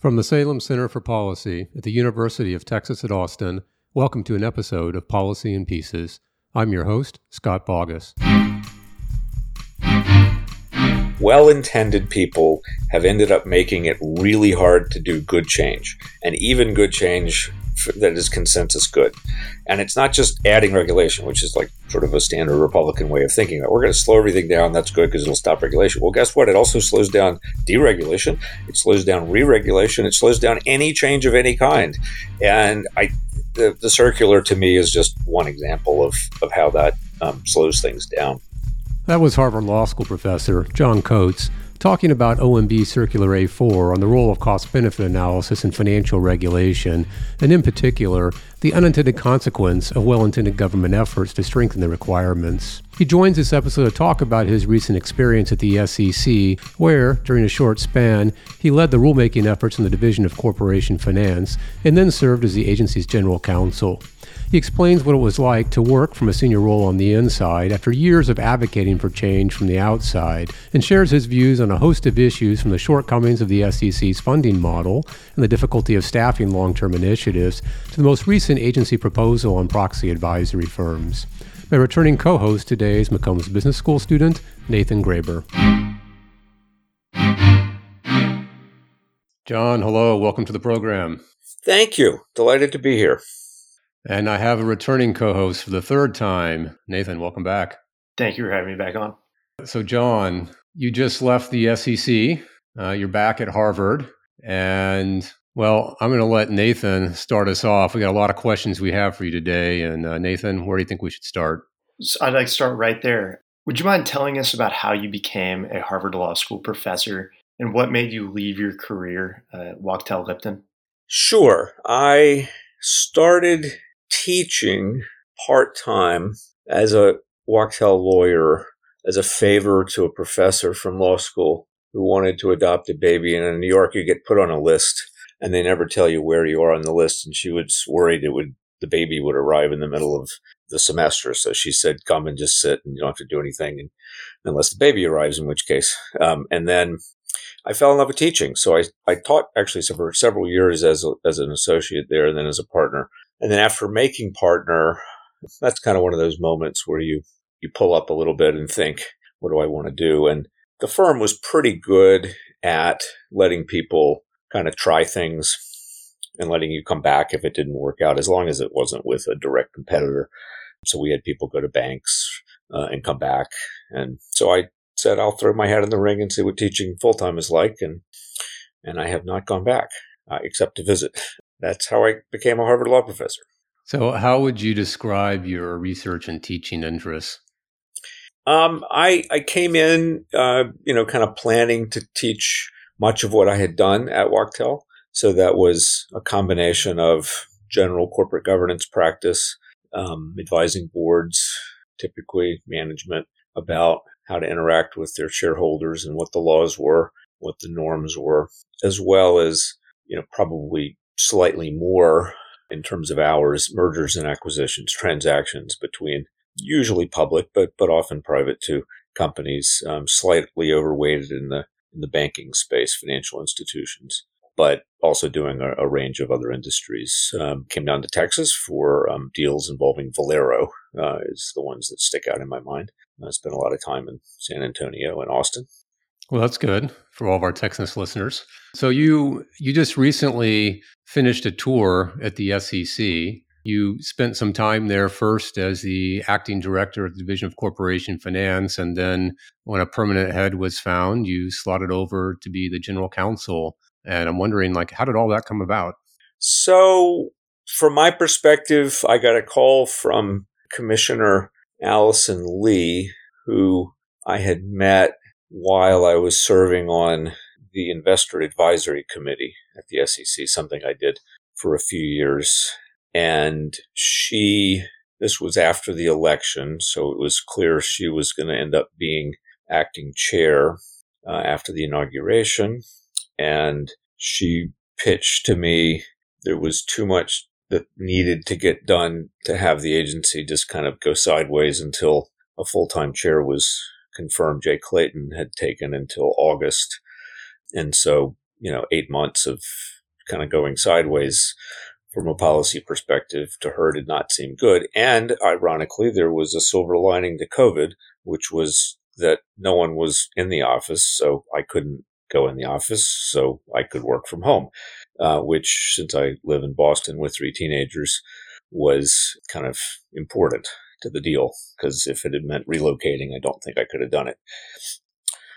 From the Salem Center for Policy at the University of Texas at Austin, welcome to an episode of Policy in Pieces. I'm your host, Scott Bauguess. Well intended people have ended up making it really hard to do good change. And even good change that is consensus good. And it's not just adding regulation, which is like sort of a standard Republican way of thinking that we're going to slow everything down. That's good because it'll stop regulation. Well, guess what? It also slows down deregulation. It slows down re-regulation. It slows down any change of any kind. And I, the, the circular to me is just one example of, of how that um, slows things down. That was Harvard Law School professor John Coates talking about OMB Circular A4 on the role of cost benefit analysis in financial regulation, and in particular, the unintended consequence of well intended government efforts to strengthen the requirements. He joins this episode to talk about his recent experience at the SEC, where, during a short span, he led the rulemaking efforts in the Division of Corporation Finance and then served as the agency's general counsel. He explains what it was like to work from a senior role on the inside after years of advocating for change from the outside, and shares his views on a host of issues from the shortcomings of the SEC's funding model and the difficulty of staffing long term initiatives to the most recent agency proposal on proxy advisory firms. My returning co host today is McCombs Business School student Nathan Graber. John, hello. Welcome to the program. Thank you. Delighted to be here. And I have a returning co host for the third time. Nathan, welcome back. Thank you for having me back on. So, John, you just left the SEC. Uh, you're back at Harvard. And, well, I'm going to let Nathan start us off. We got a lot of questions we have for you today. And, uh, Nathan, where do you think we should start? So I'd like to start right there. Would you mind telling us about how you became a Harvard Law School professor and what made you leave your career at Wachtell Lipton? Sure. I started teaching part time as a Wachtell lawyer as a favor to a professor from law school who wanted to adopt a baby. And in New York, you get put on a list and they never tell you where you are on the list. And she was worried it would, the baby would arrive in the middle of the semester. So she said, come and just sit and you don't have to do anything and, unless the baby arrives, in which case. Um, and then I fell in love with teaching. So I, I taught actually for several years as, a, as an associate there and then as a partner. And then after making partner, that's kind of one of those moments where you, you pull up a little bit and think, what do I want to do? And the firm was pretty good at letting people kind of try things and letting you come back if it didn't work out, as long as it wasn't with a direct competitor. So we had people go to banks uh, and come back. And so I said, I'll throw my hat in the ring and see what teaching full time is like. And, and I have not gone back uh, except to visit that's how I became a Harvard law professor. So, how would you describe your research and teaching interests? Um, I I came in, uh, you know, kind of planning to teach much of what I had done at Wachtell. So that was a combination of general corporate governance practice, um, advising boards, typically management, about how to interact with their shareholders and what the laws were, what the norms were, as well as you know probably slightly more in terms of hours, mergers and acquisitions, transactions between usually public, but but often private too, companies, um, slightly overweighted in the in the banking space, financial institutions, but also doing a, a range of other industries. Um, came down to Texas for um, deals involving Valero, uh, is the ones that stick out in my mind. I spent a lot of time in San Antonio and Austin. Well, that's good for all of our Texas listeners. So you you just recently finished a tour at the SEC. You spent some time there first as the acting director of the Division of Corporation Finance, and then when a permanent head was found, you slotted over to be the general counsel. And I'm wondering, like, how did all that come about? So, from my perspective, I got a call from Commissioner Allison Lee, who I had met while I was serving on the investor advisory committee at the SEC, something I did for a few years. And she, this was after the election, so it was clear she was going to end up being acting chair uh, after the inauguration. And she pitched to me there was too much that needed to get done to have the agency just kind of go sideways until a full time chair was confirmed Jay Clayton had taken until August. And so you know, eight months of kind of going sideways from a policy perspective to her did not seem good. And ironically, there was a silver lining to COVID, which was that no one was in the office. So I couldn't go in the office. So I could work from home, uh, which since I live in Boston with three teenagers was kind of important to the deal. Cause if it had meant relocating, I don't think I could have done it.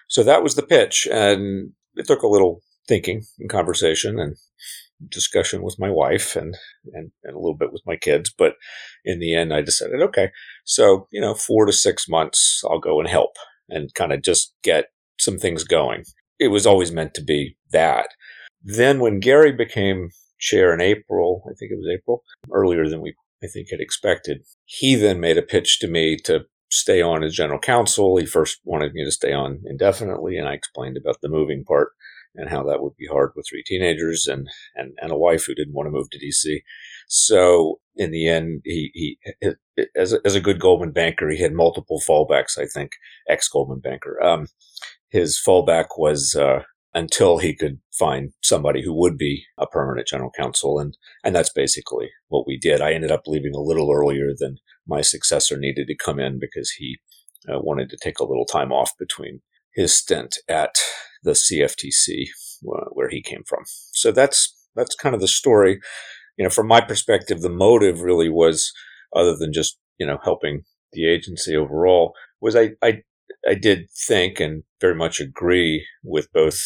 So that was the pitch. And it took a little thinking and conversation and discussion with my wife and, and, and a little bit with my kids. But in the end, I decided, okay, so, you know, four to six months, I'll go and help and kind of just get some things going. It was always meant to be that. Then when Gary became chair in April, I think it was April, earlier than we, I think, had expected, he then made a pitch to me to stay on as general counsel. He first wanted me to stay on indefinitely, and I explained about the moving part and how that would be hard with three teenagers and, and, and a wife who didn't want to move to DC. So in the end, he, he, as a, as a good Goldman banker, he had multiple fallbacks, I think, ex Goldman banker. Um, his fallback was, uh, until he could find somebody who would be a permanent general counsel. And, and that's basically what we did. I ended up leaving a little earlier than my successor needed to come in because he uh, wanted to take a little time off between his stint at the CFTC uh, where he came from. So that's that's kind of the story. You know, from my perspective, the motive really was, other than just you know helping the agency overall, was I I I did think and very much agree with both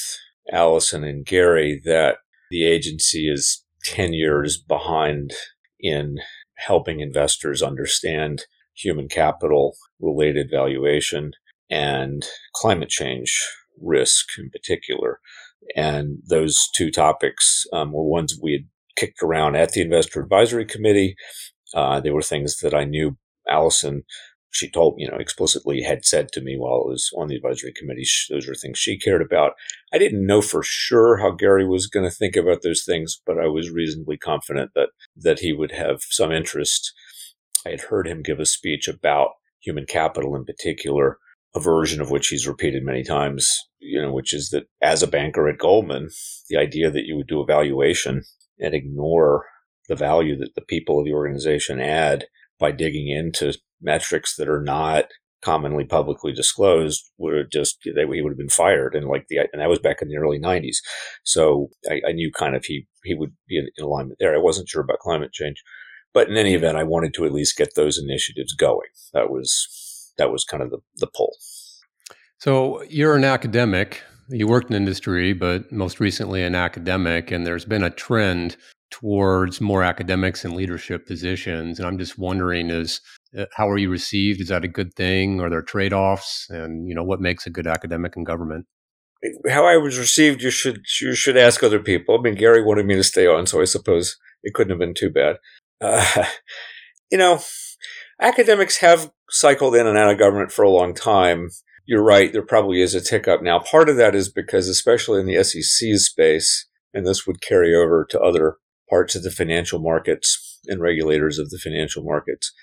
Allison and Gary that the agency is 10 years behind in helping investors understand human capital related valuation and climate change risk in particular. And those two topics um, were ones we had kicked around at the Investor Advisory Committee. Uh, they were things that I knew Allison, she told, you know, explicitly had said to me while I was on the advisory committee. Those were things she cared about. I didn't know for sure how Gary was going to think about those things, but I was reasonably confident that, that he would have some interest. I had heard him give a speech about human capital in particular a version of which he's repeated many times, you know, which is that as a banker at Goldman, the idea that you would do a valuation and ignore the value that the people of the organization add by digging into metrics that are not commonly publicly disclosed would have just he would have been fired and like the and that was back in the early 90s so I, I knew kind of he he would be in, alignment there i wasn't sure about climate change but in any event i wanted to at least get those initiatives going that was that was kind of the, the pull. So you're an academic. You worked in industry, but most recently an academic, and there's been a trend towards more academics in leadership positions. And I'm just wondering: is how are you received? Is that a good thing? Are there trade offs? And you know, what makes a good academic in government? How I was received, you should you should ask other people. I mean, Gary wanted me to stay on, so I suppose it couldn't have been too bad. Uh, you know, academics have cycled in and out of government for a long time. You're right, there probably is a tick up now. Part of that is because, especially in the SEC space, and this would carry over to other parts of the financial markets and regulators of the financial markets,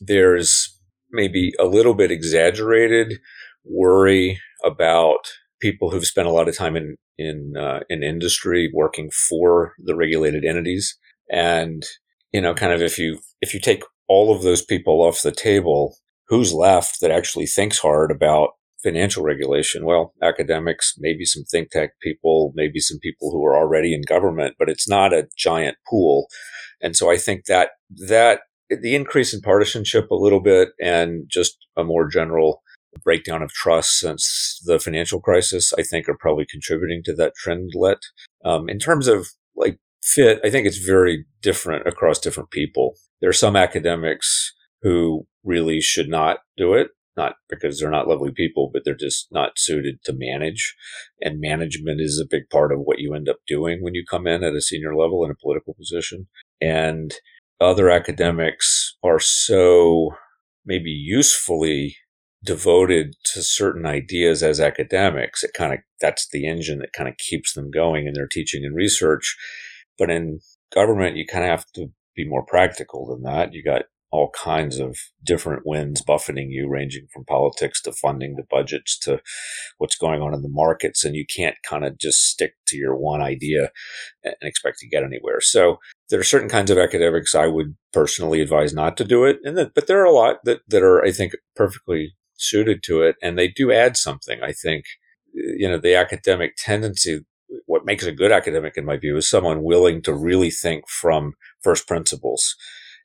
there's maybe a little bit exaggerated worry about people who've spent a lot of time in in uh, in industry working for the regulated entities and you know kind of if you if you take all of those people off the table, who's left that actually thinks hard about financial regulation? Well, academics, maybe some think tank people, maybe some people who are already in government, but it's not a giant pool. And so I think that that the increase in partisanship a little bit and just a more general breakdown of trust since the financial crisis, I think are probably contributing to that trendlet. Um, in terms of like fit, I think it's very different across different people. There are some academics who really should not do it, not because they're not lovely people, but they're just not suited to manage. And management is a big part of what you end up doing when you come in at a senior level in a political position. And other academics are so maybe usefully devoted to certain ideas as academics. It kind of, that's the engine that kind of keeps them going in their teaching and research but in government, you kind of have to be more practical than that. You got all kinds of different winds buffeting you, ranging from politics to funding to budgets to what's going on in the markets. And you can't kind of just stick to your one idea and expect to get anywhere. So there are certain kinds of academics I would personally advise not to do it. And but there are a lot that, that are, I think, perfectly suited to it. And they do add something. I think, you know, the academic tendency what makes a good academic, in my view, is someone willing to really think from first principles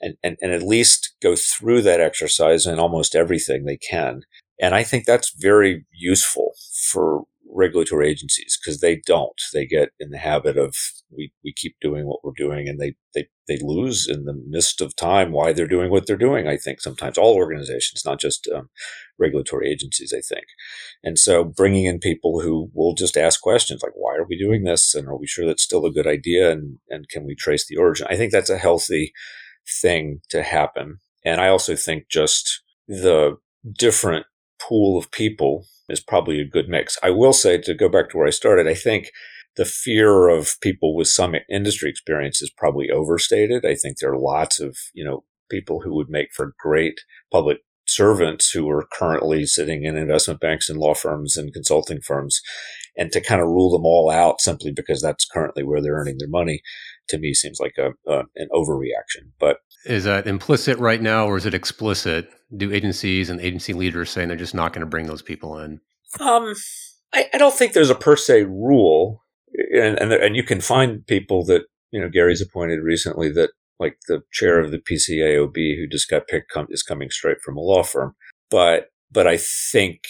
and, and, and at least go through that exercise in almost everything they can. And I think that's very useful for regulatory agencies because they don't. They get in the habit of we, we keep doing what we're doing and they, they, they lose in the midst of time why they're doing what they're doing. I think sometimes all organizations, not just um, regulatory agencies, I think. And so bringing in people who will just ask questions like, why are we doing this? And are we sure that's still a good idea? And, and can we trace the origin? I think that's a healthy thing to happen. And I also think just the different pool of people is probably a good mix. I will say to go back to where I started, I think the fear of people with some industry experience is probably overstated. I think there are lots of, you know, people who would make for great public servants who are currently sitting in investment banks and law firms and consulting firms and to kind of rule them all out simply because that's currently where they're earning their money to me seems like a, an overreaction but is that implicit right now or is it explicit do agencies and agency leaders saying they're just not going to bring those people in um I, I, don't think there's a per se rule and, and and you can find people that you know gary's appointed recently that like the chair of the PCAOB who just got picked com- is coming straight from a law firm. But, but I think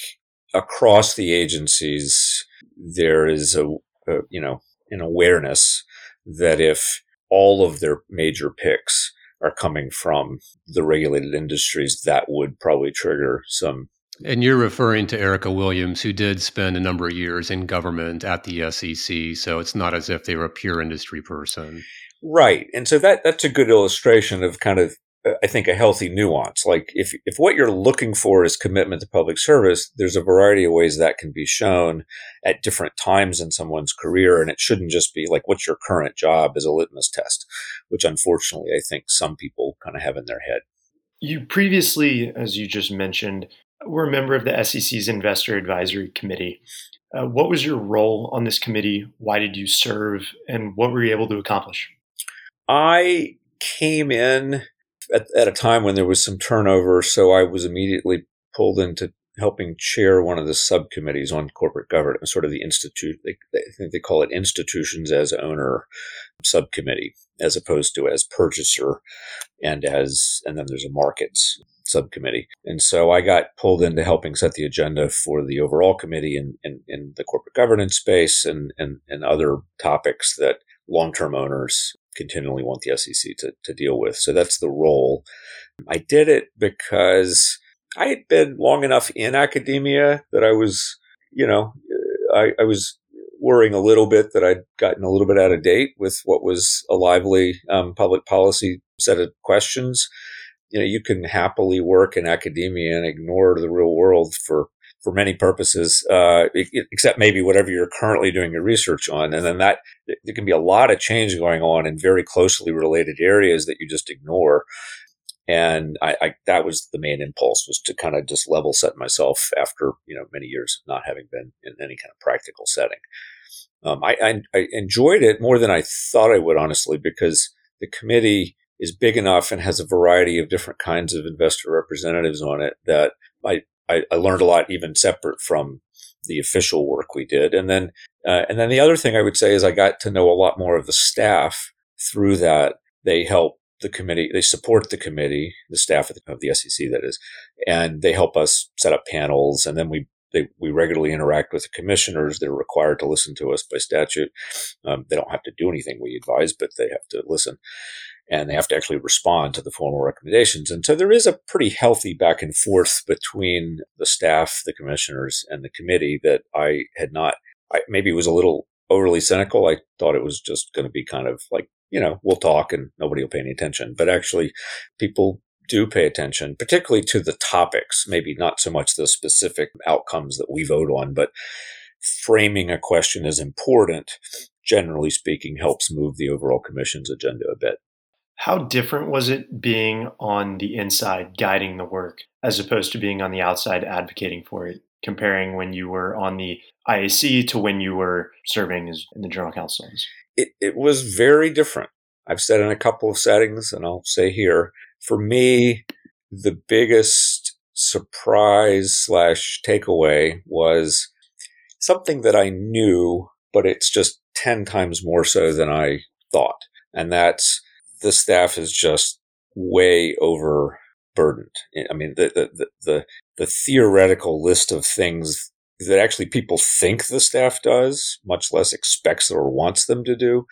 across the agencies, there is a, a you know, an awareness that if all of their major picks are coming from the regulated industries, that would probably trigger some and you're referring to Erica Williams, who did spend a number of years in government at the SEC. So it's not as if they were a pure industry person. Right. And so that that's a good illustration of kind of uh, I think a healthy nuance. Like if if what you're looking for is commitment to public service, there's a variety of ways that can be shown at different times in someone's career and it shouldn't just be like what's your current job as a litmus test, which unfortunately I think some people kind of have in their head. You previously, as you just mentioned, were a member of the SEC's Investor Advisory Committee. Uh, what was your role on this committee? Why did you serve? And what were you able to accomplish? I came in at, at, a time when there was some turnover, so I was immediately pulled into helping chair one of the subcommittees on corporate governance, sort of the institute. They, they, I think they call it institutions as owner subcommittee, as opposed to as purchaser, and as and then there's a markets subcommittee. And so I got pulled into helping set the agenda for the overall committee in, in, in the corporate governance space and, and, and other topics that long term owners continually want the SEC to, to deal with. So that's the role. I did it because I had been long enough in academia that I was, you know, I, I was worrying a little bit that I'd gotten a little bit out of date with what was a lively um, public policy set of questions. You know, you can happily work in academia and ignore the real world for for many purposes, uh, except maybe whatever you're currently doing your research on. And then that there can be a lot of change going on in very closely related areas that you just ignore. And I, I that was the main impulse was to kind of just level set myself after you know many years of not having been in any kind of practical setting. Um, I, I, I enjoyed it more than I thought I would, honestly, because the committee is big enough and has a variety of different kinds of investor representatives on it that I, I, I learned a lot even separate from the official work we did. And then, uh, and then the other thing I would say is I got to know a lot more of the staff through that. They help the committee, they support the committee, the staff of the, of the SEC, that is, and they help us set up panels. And then we they, we regularly interact with the commissioners. They're required to listen to us by statute. Um, they don't have to do anything we advise, but they have to listen and they have to actually respond to the formal recommendations. And so there is a pretty healthy back and forth between the staff, the commissioners, and the committee that I had not, I maybe was a little overly cynical. I thought it was just going to be kind of like, you know, we'll talk and nobody will pay any attention. But actually, people do pay attention, particularly to the topics, maybe not so much the specific outcomes that we vote on, but framing a question as important, generally speaking, helps move the overall commission's agenda a bit. How different was it being on the inside guiding the work as opposed to being on the outside advocating for it, comparing when you were on the IAC to when you were serving as in the General Counsel? It, it was very different. I've said in a couple of settings, and I'll say here, for me, the biggest surprise slash takeaway was something that I knew, but it's just 10 times more so than I thought. And that's the staff is just way overburdened. I mean, the, the, the, the theoretical list of things that actually people think the staff does, much less expects or wants them to do,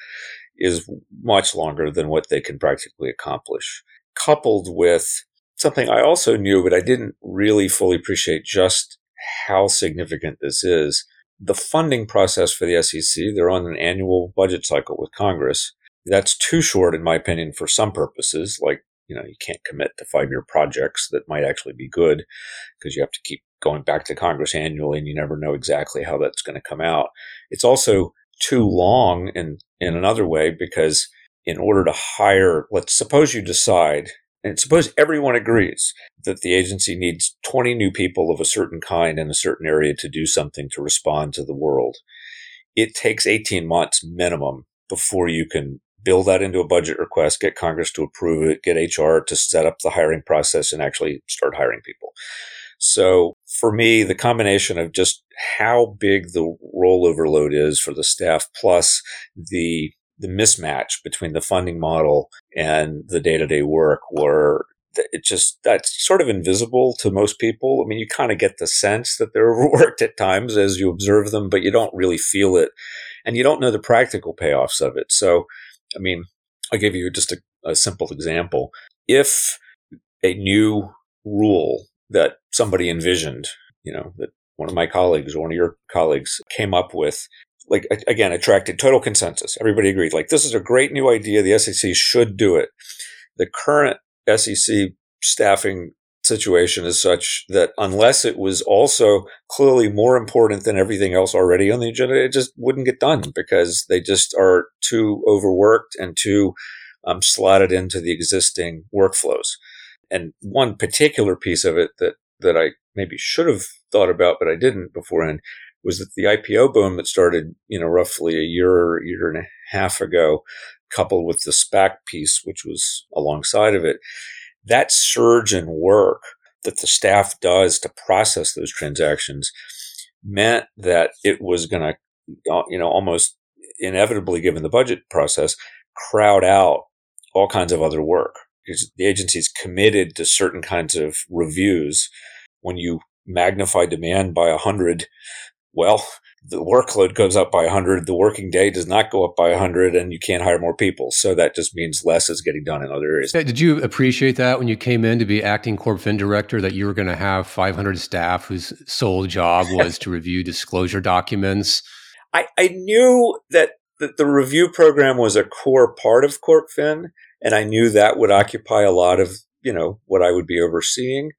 is much longer than what they can practically accomplish. Coupled with something I also knew, but I didn't really fully appreciate just how significant this is. The funding process for the SEC, they're on an annual budget cycle with Congress. That's too short, in my opinion, for some purposes. Like, you know, you can't commit to five year projects that might actually be good because you have to keep going back to Congress annually and you never know exactly how that's going to come out. It's also too long in, in another way because in order to hire, let's suppose you decide and suppose everyone agrees that the agency needs 20 new people of a certain kind in a certain area to do something to respond to the world. It takes 18 months minimum before you can build that into a budget request, get Congress to approve it, get HR to set up the hiring process and actually start hiring people. So for me, the combination of just how big the rollover load is for the staff plus the the mismatch between the funding model and the day-to-day work were it just that's sort of invisible to most people. I mean, you kind of get the sense that they're overworked at times as you observe them, but you don't really feel it, and you don't know the practical payoffs of it. So I mean, I'll give you just a, a simple example. If a new rule that somebody envisioned, you know, that one of my colleagues or one of your colleagues came up with, like, again, attracted total consensus. Everybody agreed, like, this is a great new idea. The SEC should do it. The current SEC staffing situation is such that unless it was also clearly more important than everything else already on the agenda, it just wouldn't get done because they just are too overworked and too um, slotted into the existing workflows. And one particular piece of it that, that I maybe should have thought about, but I didn't beforehand was that the IPO boom that started, you know, roughly a year, year and a half ago, coupled with the SPAC piece, which was alongside of it, that surge in work that the staff does to process those transactions meant that it was going to, uh, you know, almost inevitably, given the budget process, crowd out all kinds of other work because the agency is committed to certain kinds of reviews. When you magnify demand by a hundred, well, the workload goes up by 100 the working day does not go up by 100 and you can't hire more people. So that just means less is getting done in other areas. Did you appreciate that when you came in to be acting corp fin director that you were going to have 500 staff whose sole job was to review disclosure documents? I, I knew that, that the review program was a core part of corp fin and i knew that would occupy a lot of you know what i would be overseeing.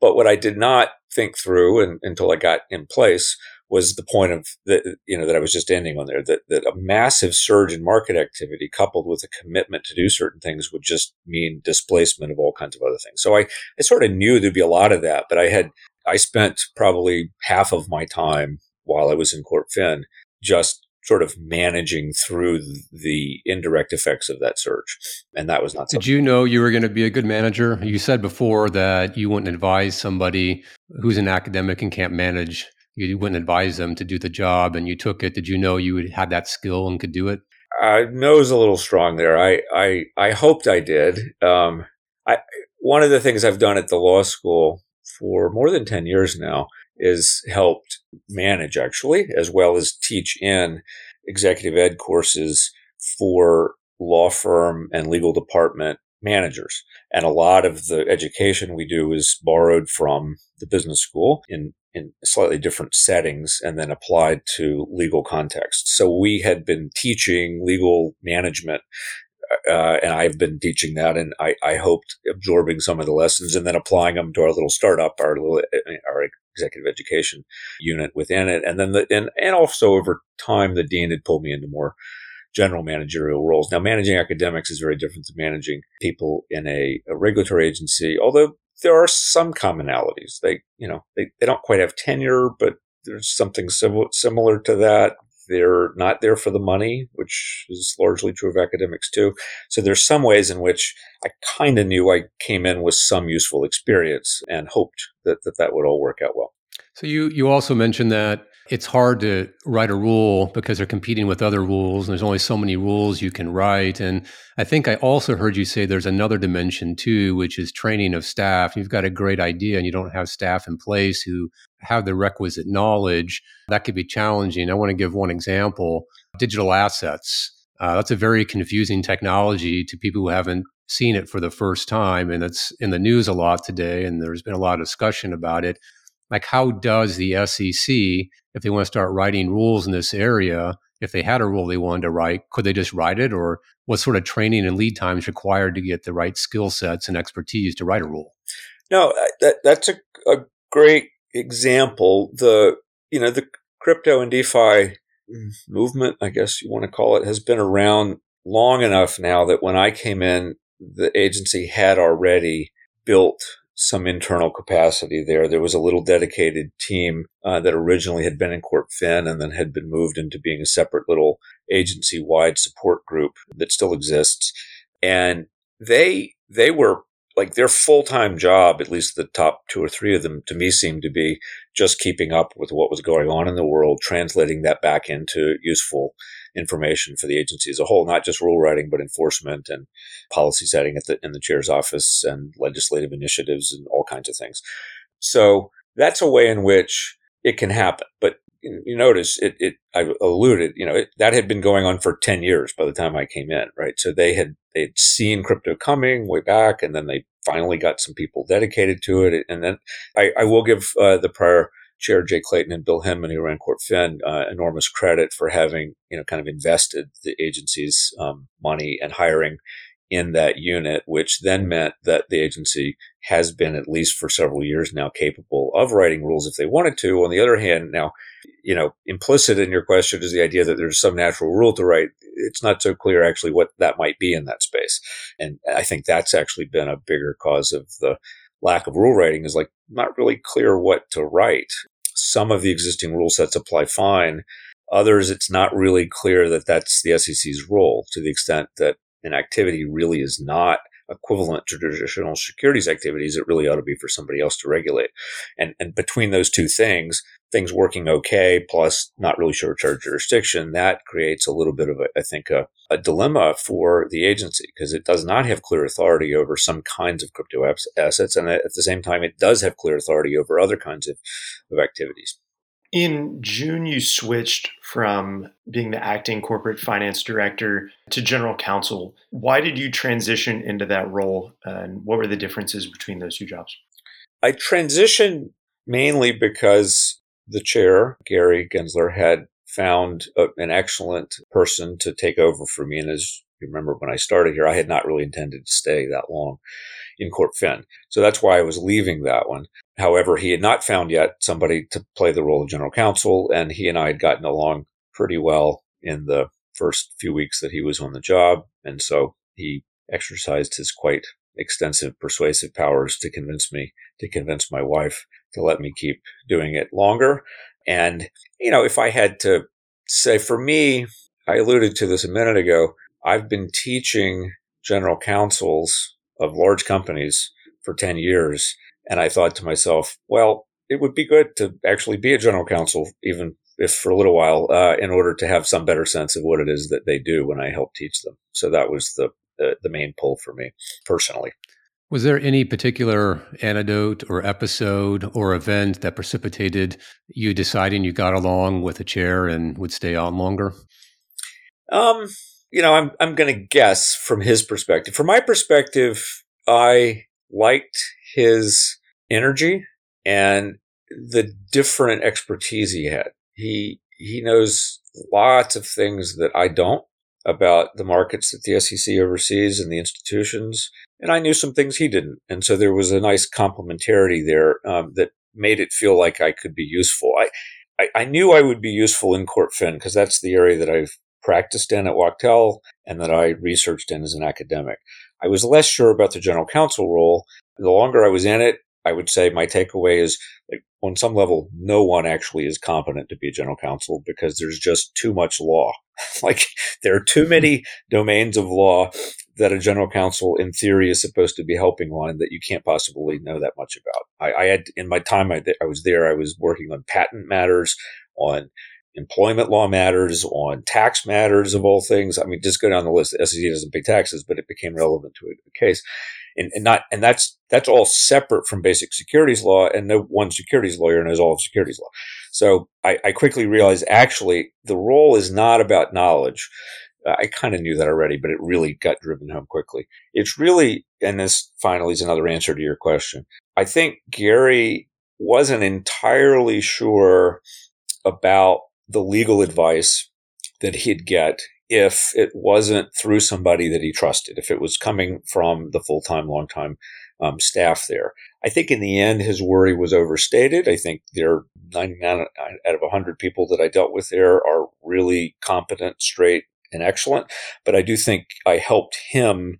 But what i did not think through and, until i got in place was the point of that you know that I was just ending on there that that a massive surge in market activity coupled with a commitment to do certain things would just mean displacement of all kinds of other things. So I I sort of knew there'd be a lot of that, but I had I spent probably half of my time while I was in Corp Fin just sort of managing through the indirect effects of that surge. And that was not Did you know you were going to be a good manager? You said before that you wouldn't advise somebody who's an academic and can't manage you wouldn't advise them to do the job and you took it. Did you know you had that skill and could do it? I uh, nose a little strong there. I i i hoped i did. Um, i one of the things i've done at the law school for more than 10 years now is helped manage actually as well as teach in executive ed courses for law firm and legal department managers. And a lot of the education we do is borrowed from the business school in, in slightly different settings and then applied to legal context. So we had been teaching legal management uh, uh, and I've been teaching that, and I, I, hoped absorbing some of the lessons and then applying them to our little startup, our little uh, uh, our executive education unit within it, and then the and and also over time, the dean had pulled me into more general managerial roles. Now, managing academics is very different than managing people in a, a regulatory agency, although there are some commonalities. They, you know, they, they don't quite have tenure, but there's something sim- similar to that. They're not there for the money, which is largely true of academics too. So there's some ways in which I kind of knew I came in with some useful experience and hoped that, that that would all work out well. So you you also mentioned that it's hard to write a rule because they're competing with other rules and there's only so many rules you can write and I think I also heard you say there's another dimension too which is training of staff. You've got a great idea and you don't have staff in place who have the requisite knowledge. That could be challenging. I want to give one example, digital assets. Uh, that's a very confusing technology to people who haven't seen it for the first time and it's in the news a lot today and there's been a lot of discussion about it like how does the SEC, if they want to start writing rules in this area, if they had a rule they wanted to write, could they just write it, or what sort of training and lead times required to get the right skill sets and expertise to write a rule? No, uh, that, that's a, a great example. The you know the crypto and DeFi movement, I guess you want to call it, has been around long enough now that when I came in, the agency had already built some internal capacity there. There was a little dedicated team uh, that originally had been in Corp Fin and then had been moved into being a separate little agency wide support group that still exists. And they, they were like their full time job, at least the top two or three of them to me seemed to be just keeping up with what was going on in the world, translating that back into useful information for the agency as a whole, not just rule writing, but enforcement and policy setting at the, in the chair's office and legislative initiatives and all kinds of things. So that's a way in which it can happen. But you notice it, it I alluded, you know, it, that had been going on for 10 years by the time I came in, right? So they had, they'd seen crypto coming way back and then they finally got some people dedicated to it. And then I, I will give uh, the prior chair, Jay Clayton and Bill Hinman, who ran Corp Fin, uh, enormous credit for having, you know, kind of invested the agency's um, money and hiring in that unit, which then meant that the agency has been, at least for several years now, capable of writing rules if they wanted to. On the other hand, now, you know, implicit in your question is the idea that there's some natural rule to write. It's not so clear actually what that might be in that space. And I think that's actually been a bigger cause of the lack of rule writing is like not really clear what to write. Some of the existing rule sets apply fine. Others, it's not really clear that that's the SEC's role to the extent that an activity really is not equivalent to traditional securities activities, it really ought to be for somebody else to regulate. And, and between those two things, things working okay, plus not really sure our jurisdiction, that creates a little bit of, a, I think, a, a dilemma for the agency because it does not have clear authority over some kinds of crypto assets. And at the same time, it does have clear authority over other kinds of, of activities. In June, you switched from being the acting corporate finance director to general counsel. Why did you transition into that role, and what were the differences between those two jobs? I transitioned mainly because the chair, Gary Gensler, had found a, an excellent person to take over for me. And as you remember when I started here, I had not really intended to stay that long in Corp Fin. So that's why I was leaving that one. However, he had not found yet somebody to play the role of general counsel, and he and I had gotten along pretty well in the first few weeks that he was on the job. And so he exercised his quite extensive persuasive powers to convince me, to convince my wife to let me keep doing it longer. And, you know, if I had to say for me, I alluded to this a minute ago, I've been teaching general counsels of large companies for 10 years. And I thought to myself, well, it would be good to actually be a general counsel, even if for a little while, uh, in order to have some better sense of what it is that they do when I help teach them. So that was the, the, the main pull for me personally. Was there any particular anecdote or episode or event that precipitated you deciding you got along with a chair and would stay on longer? Um, you know, I'm I'm going to guess from his perspective. From my perspective, I liked his energy and the different expertise he had. He he knows lots of things that I don't about the markets that the SEC oversees and the institutions, and I knew some things he didn't. And so there was a nice complementarity there um, that made it feel like I could be useful. I, I, I knew I would be useful in Corp Fin because that's the area that I've practiced in at Wachtell and that I researched in as an academic. I was less sure about the general counsel role. The longer I was in it, I would say my takeaway is like on some level, no one actually is competent to be a general counsel because there's just too much law. like there are too many domains of law that a general counsel in theory is supposed to be helping on that you can't possibly know that much about. I, I had in my time I, I was there, I was working on patent matters, on employment law matters, on tax matters of all things. I mean, just go down the list. The SEC doesn't pay taxes, but it became relevant to a case. And, and not, and that's, that's all separate from basic securities law. And no one securities lawyer knows all of securities law. So I, I quickly realized actually the role is not about knowledge. Uh, I kind of knew that already, but it really got driven home quickly. It's really, and this finally is another answer to your question. I think Gary wasn't entirely sure about the legal advice that he'd get if it wasn't through somebody that he trusted, if it was coming from the full time, long time um, staff there. I think in the end, his worry was overstated. I think there are 99 out of 100 people that I dealt with there are really competent, straight, and excellent. But I do think I helped him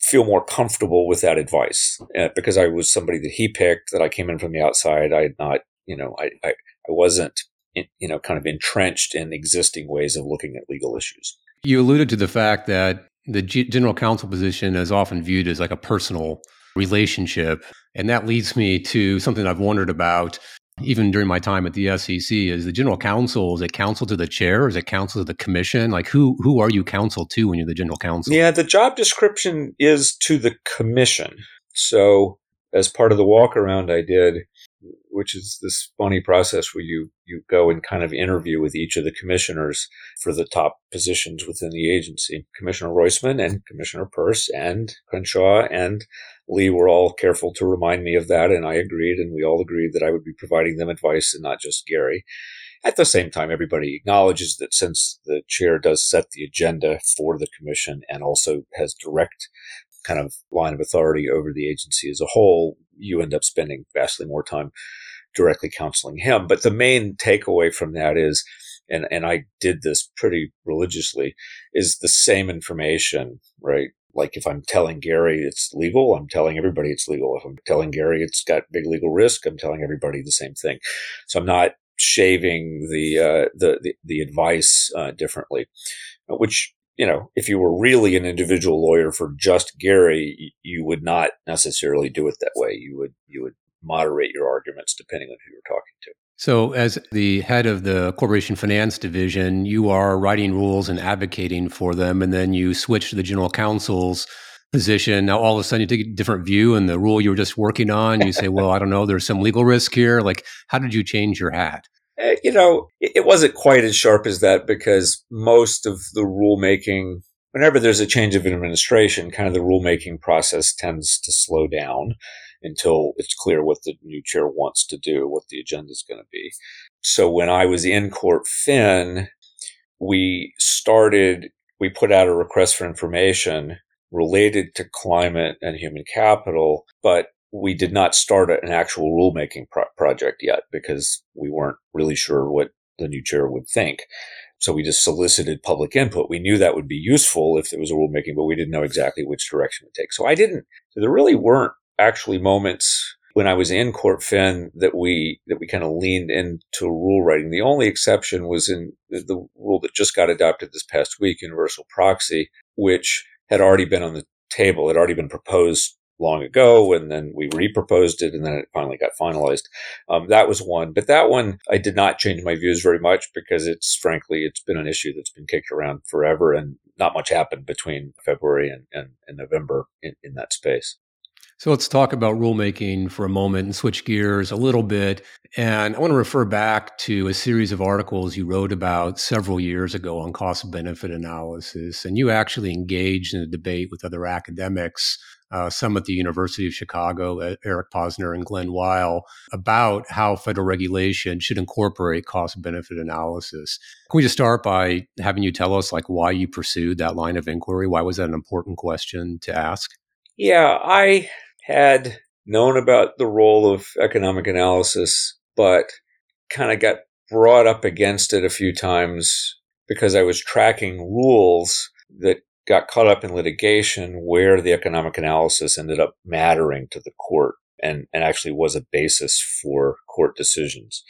feel more comfortable with that advice uh, because I was somebody that he picked, that I came in from the outside. I had not, you know, I, I, I wasn't you know, kind of entrenched in existing ways of looking at legal issues. You alluded to the fact that the G- general counsel position is often viewed as like a personal relationship. And that leads me to something I've wondered about even during my time at the SEC is the general counsel is it counsel to the chair is it counsel to the commission like who who are you counsel to when you're the general counsel yeah the job description is to the commission so as part of the walk around i did which is this funny process where you you go and kind of interview with each of the commissioners for the top positions within the agency. Commissioner Roisman and Commissioner Peirce and Crenshaw and Lee were all careful to remind me of that, and I agreed, and we all agreed that I would be providing them advice and not just Gary. At the same time, everybody acknowledges that since the chair does set the agenda for the commission and also has direct kind of line of authority over the agency as a whole, you end up spending vastly more time directly counseling him. But the main takeaway from that is, and, and I did this pretty religiously, is the same information, right? Like if I'm telling Gary it's legal, I'm telling everybody it's legal. If I'm telling Gary it's got big legal risk, I'm telling everybody the same thing. So I'm not shaving the uh, the, the, the advice uh, differently, which you know, if you were really an individual lawyer for just Gary, you would not necessarily do it that way. You would you would moderate your arguments depending on who you're talking to. So, as the head of the corporation finance division, you are writing rules and advocating for them, and then you switch to the general counsel's position. Now, all of a sudden, you take a different view, and the rule you were just working on, you say, "Well, I don't know, there's some legal risk here." Like, how did you change your hat? Eh, you know, it wasn't quite as sharp as that because most of the rulemaking, whenever there's a change of administration, kind of the rulemaking process tends to slow down until it's clear what the new chair wants to do, what the agenda is going to be. So when I was in Corp Fin, we started, we put out a request for information related to climate and human capital, but we did not start an actual rulemaking pro- project yet because we weren't really sure what the new chair would think. So we just solicited public input. We knew that would be useful if there was a rulemaking, but we didn't know exactly which direction to take. So I didn't, so there really weren't actually moments when I was in Corp Fin that we, that we kind of leaned into rule writing. The only exception was in the, the rule that just got adopted this past week, universal proxy, which had already been on the table. Had already been proposed long ago, and then we reproposed it, and then it finally got finalized. Um, that was one, but that one I did not change my views very much because it's frankly it's been an issue that's been kicked around forever, and not much happened between February and, and, and November in, in that space. So let's talk about rulemaking for a moment and switch gears a little bit. And I want to refer back to a series of articles you wrote about several years ago on cost benefit analysis. And you actually engaged in a debate with other academics uh, some at the University of Chicago, uh, Eric Posner and Glen Weyl, about how federal regulation should incorporate cost benefit analysis. Can we just start by having you tell us like why you pursued that line of inquiry? Why was that an important question to ask? Yeah, I had known about the role of economic analysis, but kind of got brought up against it a few times because I was tracking rules that got caught up in litigation where the economic analysis ended up mattering to the court and, and actually was a basis for court decisions.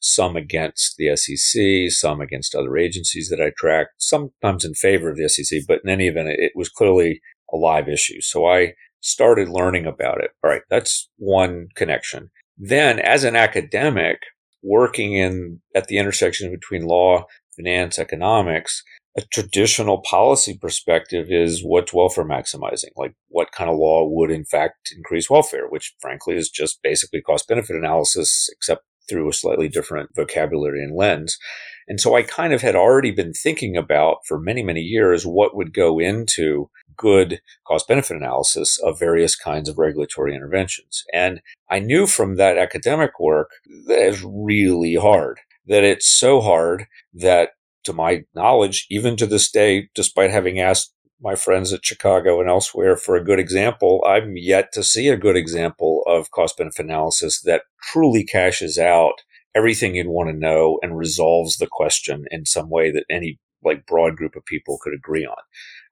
Some against the SEC, some against other agencies that I tracked, sometimes in favor of the SEC, but in any event, it was clearly a live issue. So I started learning about it. All right, that's one connection. Then as an academic working in at the intersection between law, finance, economics, a traditional policy perspective is what's welfare maximizing, like what kind of law would in fact increase welfare, which frankly is just basically cost benefit analysis, except through a slightly different vocabulary and lens. And so I kind of had already been thinking about for many, many years what would go into good cost benefit analysis of various kinds of regulatory interventions. And I knew from that academic work that it's really hard, that it's so hard that to my knowledge, even to this day, despite having asked my friends at Chicago and elsewhere for a good example, I'm yet to see a good example of cost benefit analysis that truly cashes out everything you'd want to know and resolves the question in some way that any like broad group of people could agree on.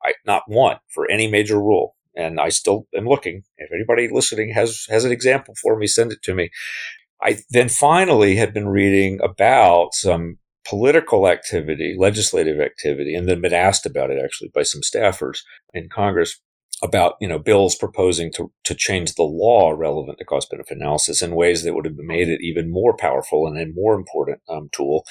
I, not one for any major rule. And I still am looking. If anybody listening has, has an example for me, send it to me. I then finally had been reading about some political activity, legislative activity, and then been asked about it actually by some staffers in Congress about you know bills proposing to to change the law relevant to cost benefit analysis in ways that would have made it even more powerful and a more important um, tool.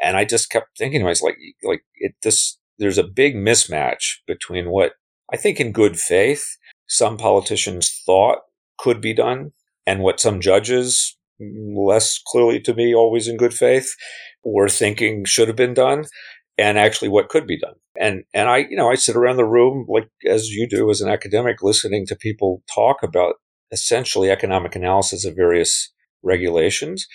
And I just kept thinking myself like like it this there's a big mismatch between what I think in good faith some politicians thought could be done and what some judges less clearly to me always in good faith were thinking should have been done and actually what could be done. And and I, you know, I sit around the room like as you do as an academic listening to people talk about essentially economic analysis of various regulations.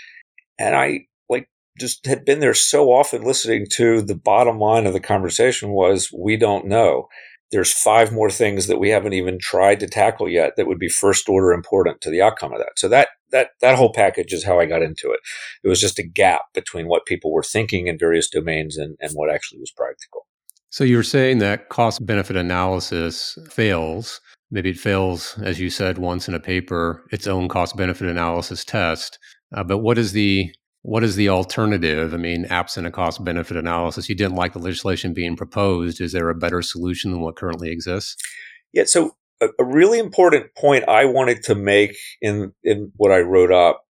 And I like just had been there so often listening to the bottom line of the conversation was we don't know there's five more things that we haven't even tried to tackle yet that would be first order important to the outcome of that. So that that that whole package is how I got into it. It was just a gap between what people were thinking in various domains and, and what actually was practical. So you're saying that cost benefit analysis fails. Maybe it fails, as you said once in a paper, its own cost benefit analysis test. Uh, but what is the what is the alternative? I mean, absent a cost benefit analysis, you didn't like the legislation being proposed. Is there a better solution than what currently exists? Yeah. So, a, a really important point I wanted to make in, in what I wrote up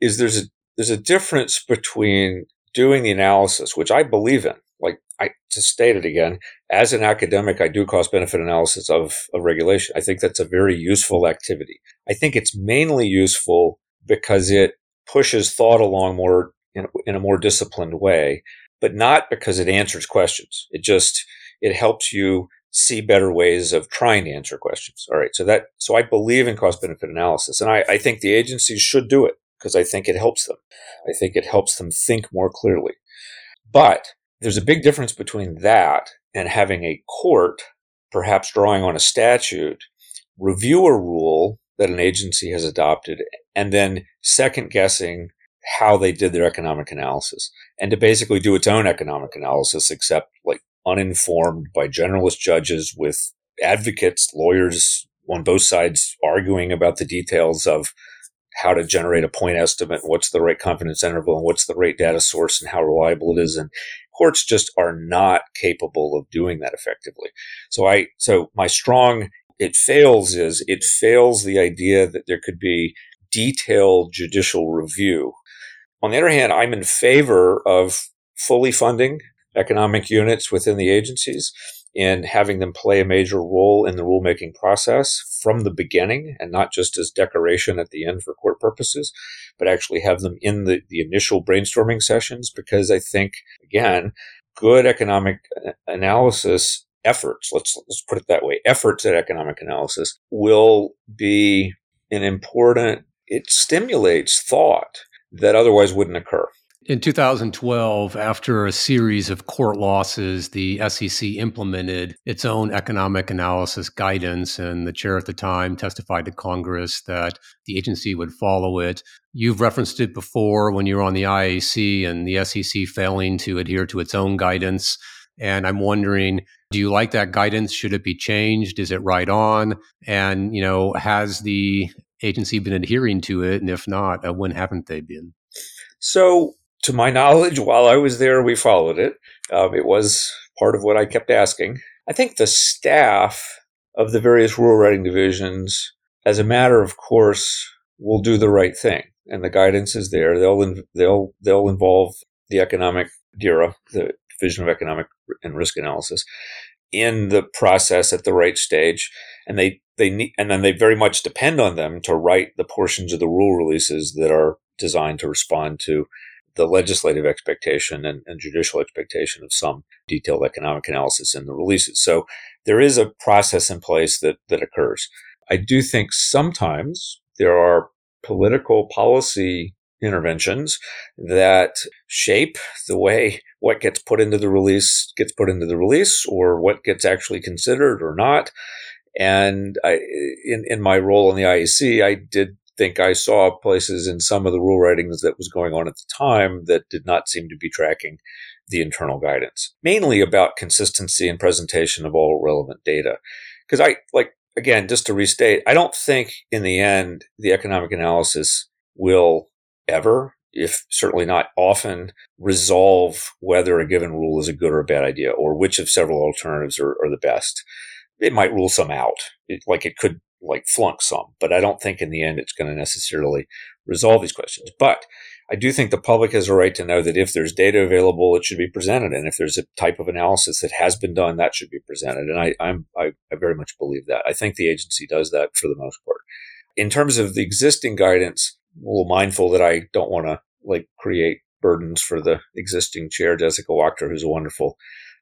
is there's a, there's a difference between doing the analysis, which I believe in. Like, I, to state it again, as an academic, I do cost benefit analysis of, of regulation. I think that's a very useful activity. I think it's mainly useful because it pushes thought along more in, in a more disciplined way, but not because it answers questions. It just, it helps you see better ways of trying to answer questions. All right. So that, so I believe in cost benefit analysis and I, I think the agencies should do it because I think it helps them. I think it helps them think more clearly. But there's a big difference between that and having a court, perhaps drawing on a statute, review a rule that an agency has adopted and then second guessing how they did their economic analysis and to basically do its own economic analysis, except like uninformed by generalist judges with advocates, lawyers on both sides arguing about the details of how to generate a point estimate, what's the right confidence interval, and what's the right data source, and how reliable it is. And courts just are not capable of doing that effectively. So I, so my strong it fails is it fails the idea that there could be detailed judicial review. On the other hand, I'm in favor of fully funding economic units within the agencies and having them play a major role in the rulemaking process from the beginning and not just as decoration at the end for court purposes, but actually have them in the, the initial brainstorming sessions because I think, again, good economic uh, analysis efforts, let's, let's put it that way, efforts at economic analysis will be an important, it stimulates thought that otherwise wouldn't occur. In 2012, after a series of court losses, the SEC implemented its own economic analysis guidance, and the chair at the time testified to Congress that the agency would follow it. You've referenced it before when you were on the IAC and the SEC failing to adhere to its own guidance. And I'm wondering, do you like that guidance? Should it be changed? Is it right on? And, you know, has the agency been adhering to it? And if not, uh, when haven't they been? So to my knowledge, while I was there, we followed it. Um, it was part of what I kept asking. I think the staff of the various rule writing divisions, as a matter of course, will do the right thing, and the guidance is there. They'll they'll they'll involve the economic DERA, the Division of Economic and Risk Analysis, in the process at the right stage, and they they need, and then they very much depend on them to write the portions of the rule releases that are designed to respond to the legislative expectation and, and, judicial expectation of some detailed economic analysis in the releases. So there is a process in place that, that occurs. I do think sometimes there are political policy interventions that shape the way what gets put into the release gets put into the release or what gets actually considered or not. And I, in, in my role in the IAC, I did think I saw places in some of the rule writings that was going on at the time that did not seem to be tracking the internal guidance, mainly about consistency and presentation of all relevant data. Because I, like, again, just to restate, I don't think in the end the economic analysis will ever, if certainly not often, resolve whether a given rule is a good or a bad idea or which of several alternatives are, are the best. It might rule some out. It, like it could like flunk some, but I don't think in the end it's going to necessarily resolve these questions. But I do think the public has a right to know that if there's data available, it should be presented, and if there's a type of analysis that has been done, that should be presented. And I, I'm I, I very much believe that. I think the agency does that for the most part. In terms of the existing guidance, little mindful that I don't want to like create burdens for the existing chair, Jessica Wachter, who's a wonderful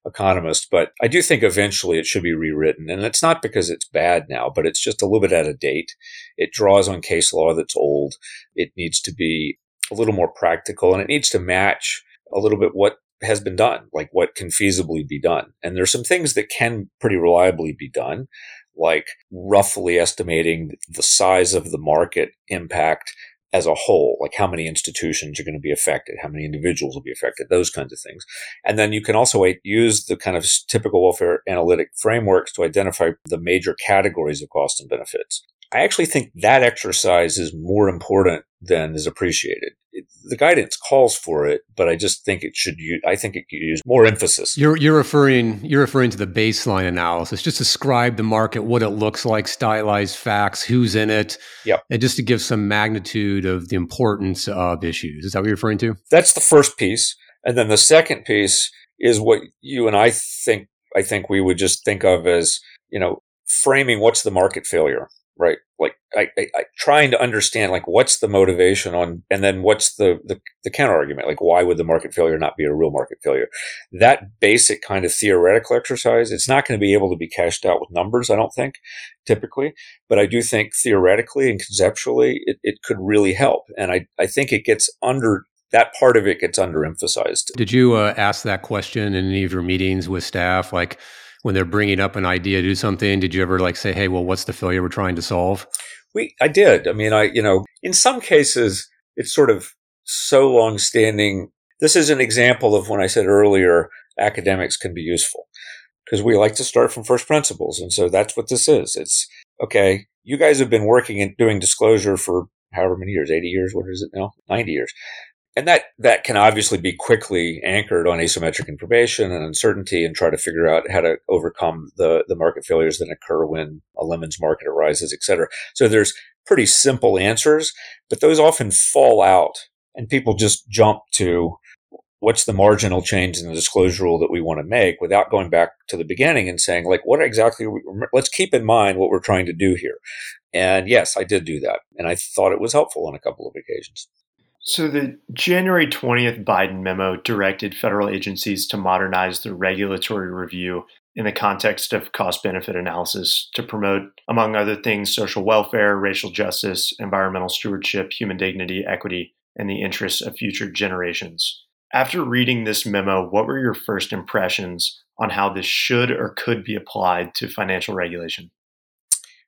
economist, but I do think eventually it should be rewritten. And it's not because it's bad now, but it's just a little bit out of date. It draws on case law that's old. It needs to be a little more practical and it needs to match a little bit what has been done, like what can feasibly be done. And there's some things that can pretty reliably be done, like roughly estimating the size of the market impact as a whole, like how many institutions are going to be affected, how many individuals will be affected, those kinds of things. And then you can also use the kind of typical welfare analytic frameworks to identify the major categories of costs and benefits. I actually think that exercise is more important than is appreciated. It, the guidance calls for it, but I just think it should use, I think it could use more emphasis. You're, you're referring, you're referring to the baseline analysis, just describe the market, what it looks like, stylized facts, who's in it, yep. and just to give some magnitude of the importance of issues. Is that what you're referring to? That's the first piece. And then the second piece is what you and I think, I think we would just think of as, you know, framing what's the market failure right? Like I, I, I, trying to understand like what's the motivation on, and then what's the, the the counter argument? Like why would the market failure not be a real market failure? That basic kind of theoretical exercise, it's not going to be able to be cashed out with numbers. I don't think typically, but I do think theoretically and conceptually it, it could really help, and I I think it gets under that part of it gets underemphasized. Did you uh, ask that question in any of your meetings with staff? Like, when they're bringing up an idea to do something? Did you ever like say, "Hey, well, what's the failure we're trying to solve?" We, I did. I mean, I, you know, in some cases, it's sort of so long standing. This is an example of when I said earlier, academics can be useful because we like to start from first principles, and so that's what this is. It's okay. You guys have been working and doing disclosure for however many years, 80 years, what is it now? 90 years and that that can obviously be quickly anchored on asymmetric information and uncertainty and try to figure out how to overcome the the market failures that occur when a lemons market arises et cetera. So there's pretty simple answers but those often fall out and people just jump to what's the marginal change in the disclosure rule that we want to make without going back to the beginning and saying like what exactly we, let's keep in mind what we're trying to do here. And yes i did do that and i thought it was helpful on a couple of occasions so, the January 20th Biden memo directed federal agencies to modernize their regulatory review in the context of cost benefit analysis to promote, among other things, social welfare, racial justice, environmental stewardship, human dignity, equity, and the interests of future generations. After reading this memo, what were your first impressions on how this should or could be applied to financial regulation?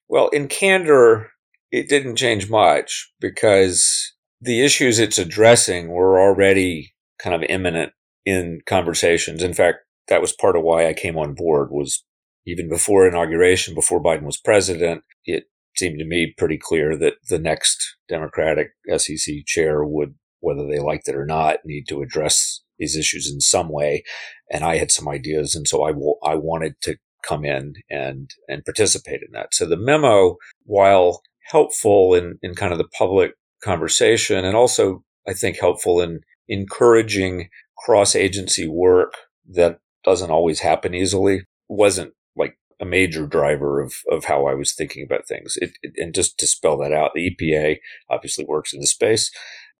Well, in candor, it didn't change much because the issues it's addressing were already kind of imminent in conversations. In fact, that was part of why I came on board was even before inauguration, before Biden was president, it seemed to me pretty clear that the next Democratic SEC chair would, whether they liked it or not, need to address these issues in some way. And I had some ideas. And so I, w- I wanted to come in and, and participate in that. So the memo, while helpful in, in kind of the public conversation and also I think helpful in encouraging cross agency work that doesn't always happen easily wasn't like a major driver of, of how I was thinking about things. It, it, and just to spell that out, the EPA obviously works in the space.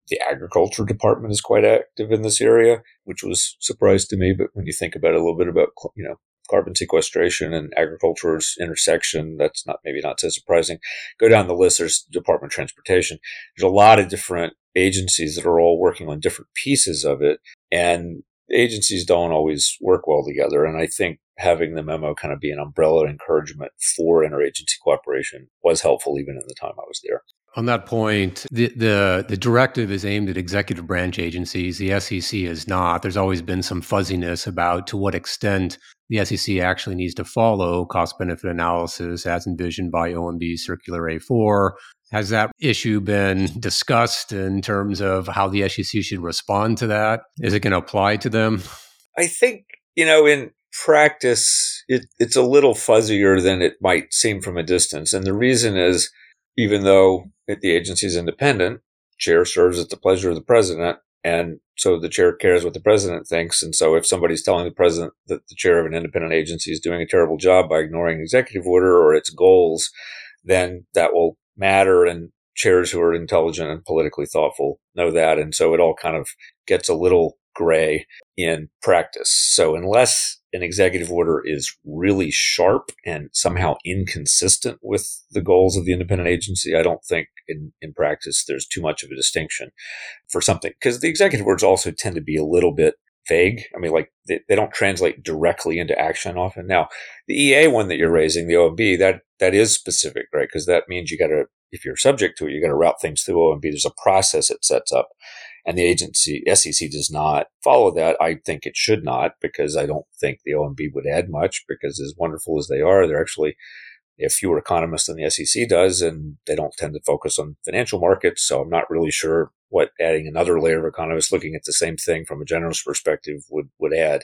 The agriculture department is quite active in this area, which was surprise to me. But when you think about it a little bit about, you know, carbon sequestration and agriculture's intersection, that's not maybe not so surprising. Go down the list. There's Department of Transportation. There's a lot of different agencies that are all working on different pieces of it. And agencies don't always work well together. And I think having the memo kind of be an umbrella encouragement for interagency cooperation was helpful even in the time I was there. On that point, the, the, the directive is aimed at executive branch agencies. The SEC is not. There's always been some fuzziness about to what extent the SEC actually needs to follow cost benefit analysis as envisioned by OMB Circular A4. Has that issue been discussed in terms of how the SEC should respond to that? Is it going to apply to them? I think, you know, in practice, it, it's a little fuzzier than it might seem from a distance. And the reason is, even though the agency is independent, chair serves at the pleasure of the president. And so the chair cares what the president thinks. And so if somebody's telling the president that the chair of an independent agency is doing a terrible job by ignoring executive order or its goals, then that will matter. And chairs who are intelligent and politically thoughtful know that. And so it all kind of gets a little gray in practice. So unless an executive order is really sharp and somehow inconsistent with the goals of the independent agency, I don't think in, in practice there's too much of a distinction for something. Because the executive orders also tend to be a little bit vague. I mean, like they, they don't translate directly into action often. Now, the EA one that you're raising, the OMB, that that is specific, right? Because that means you got to, if you're subject to it, you got to route things through OMB. There's a process it sets up and the agency SEC does not follow that. I think it should not because I don't think the OMB would add much because as wonderful as they are, they're actually have fewer economists than the SEC does, and they don't tend to focus on financial markets. So I'm not really sure what adding another layer of economists looking at the same thing from a generalist perspective would, would add.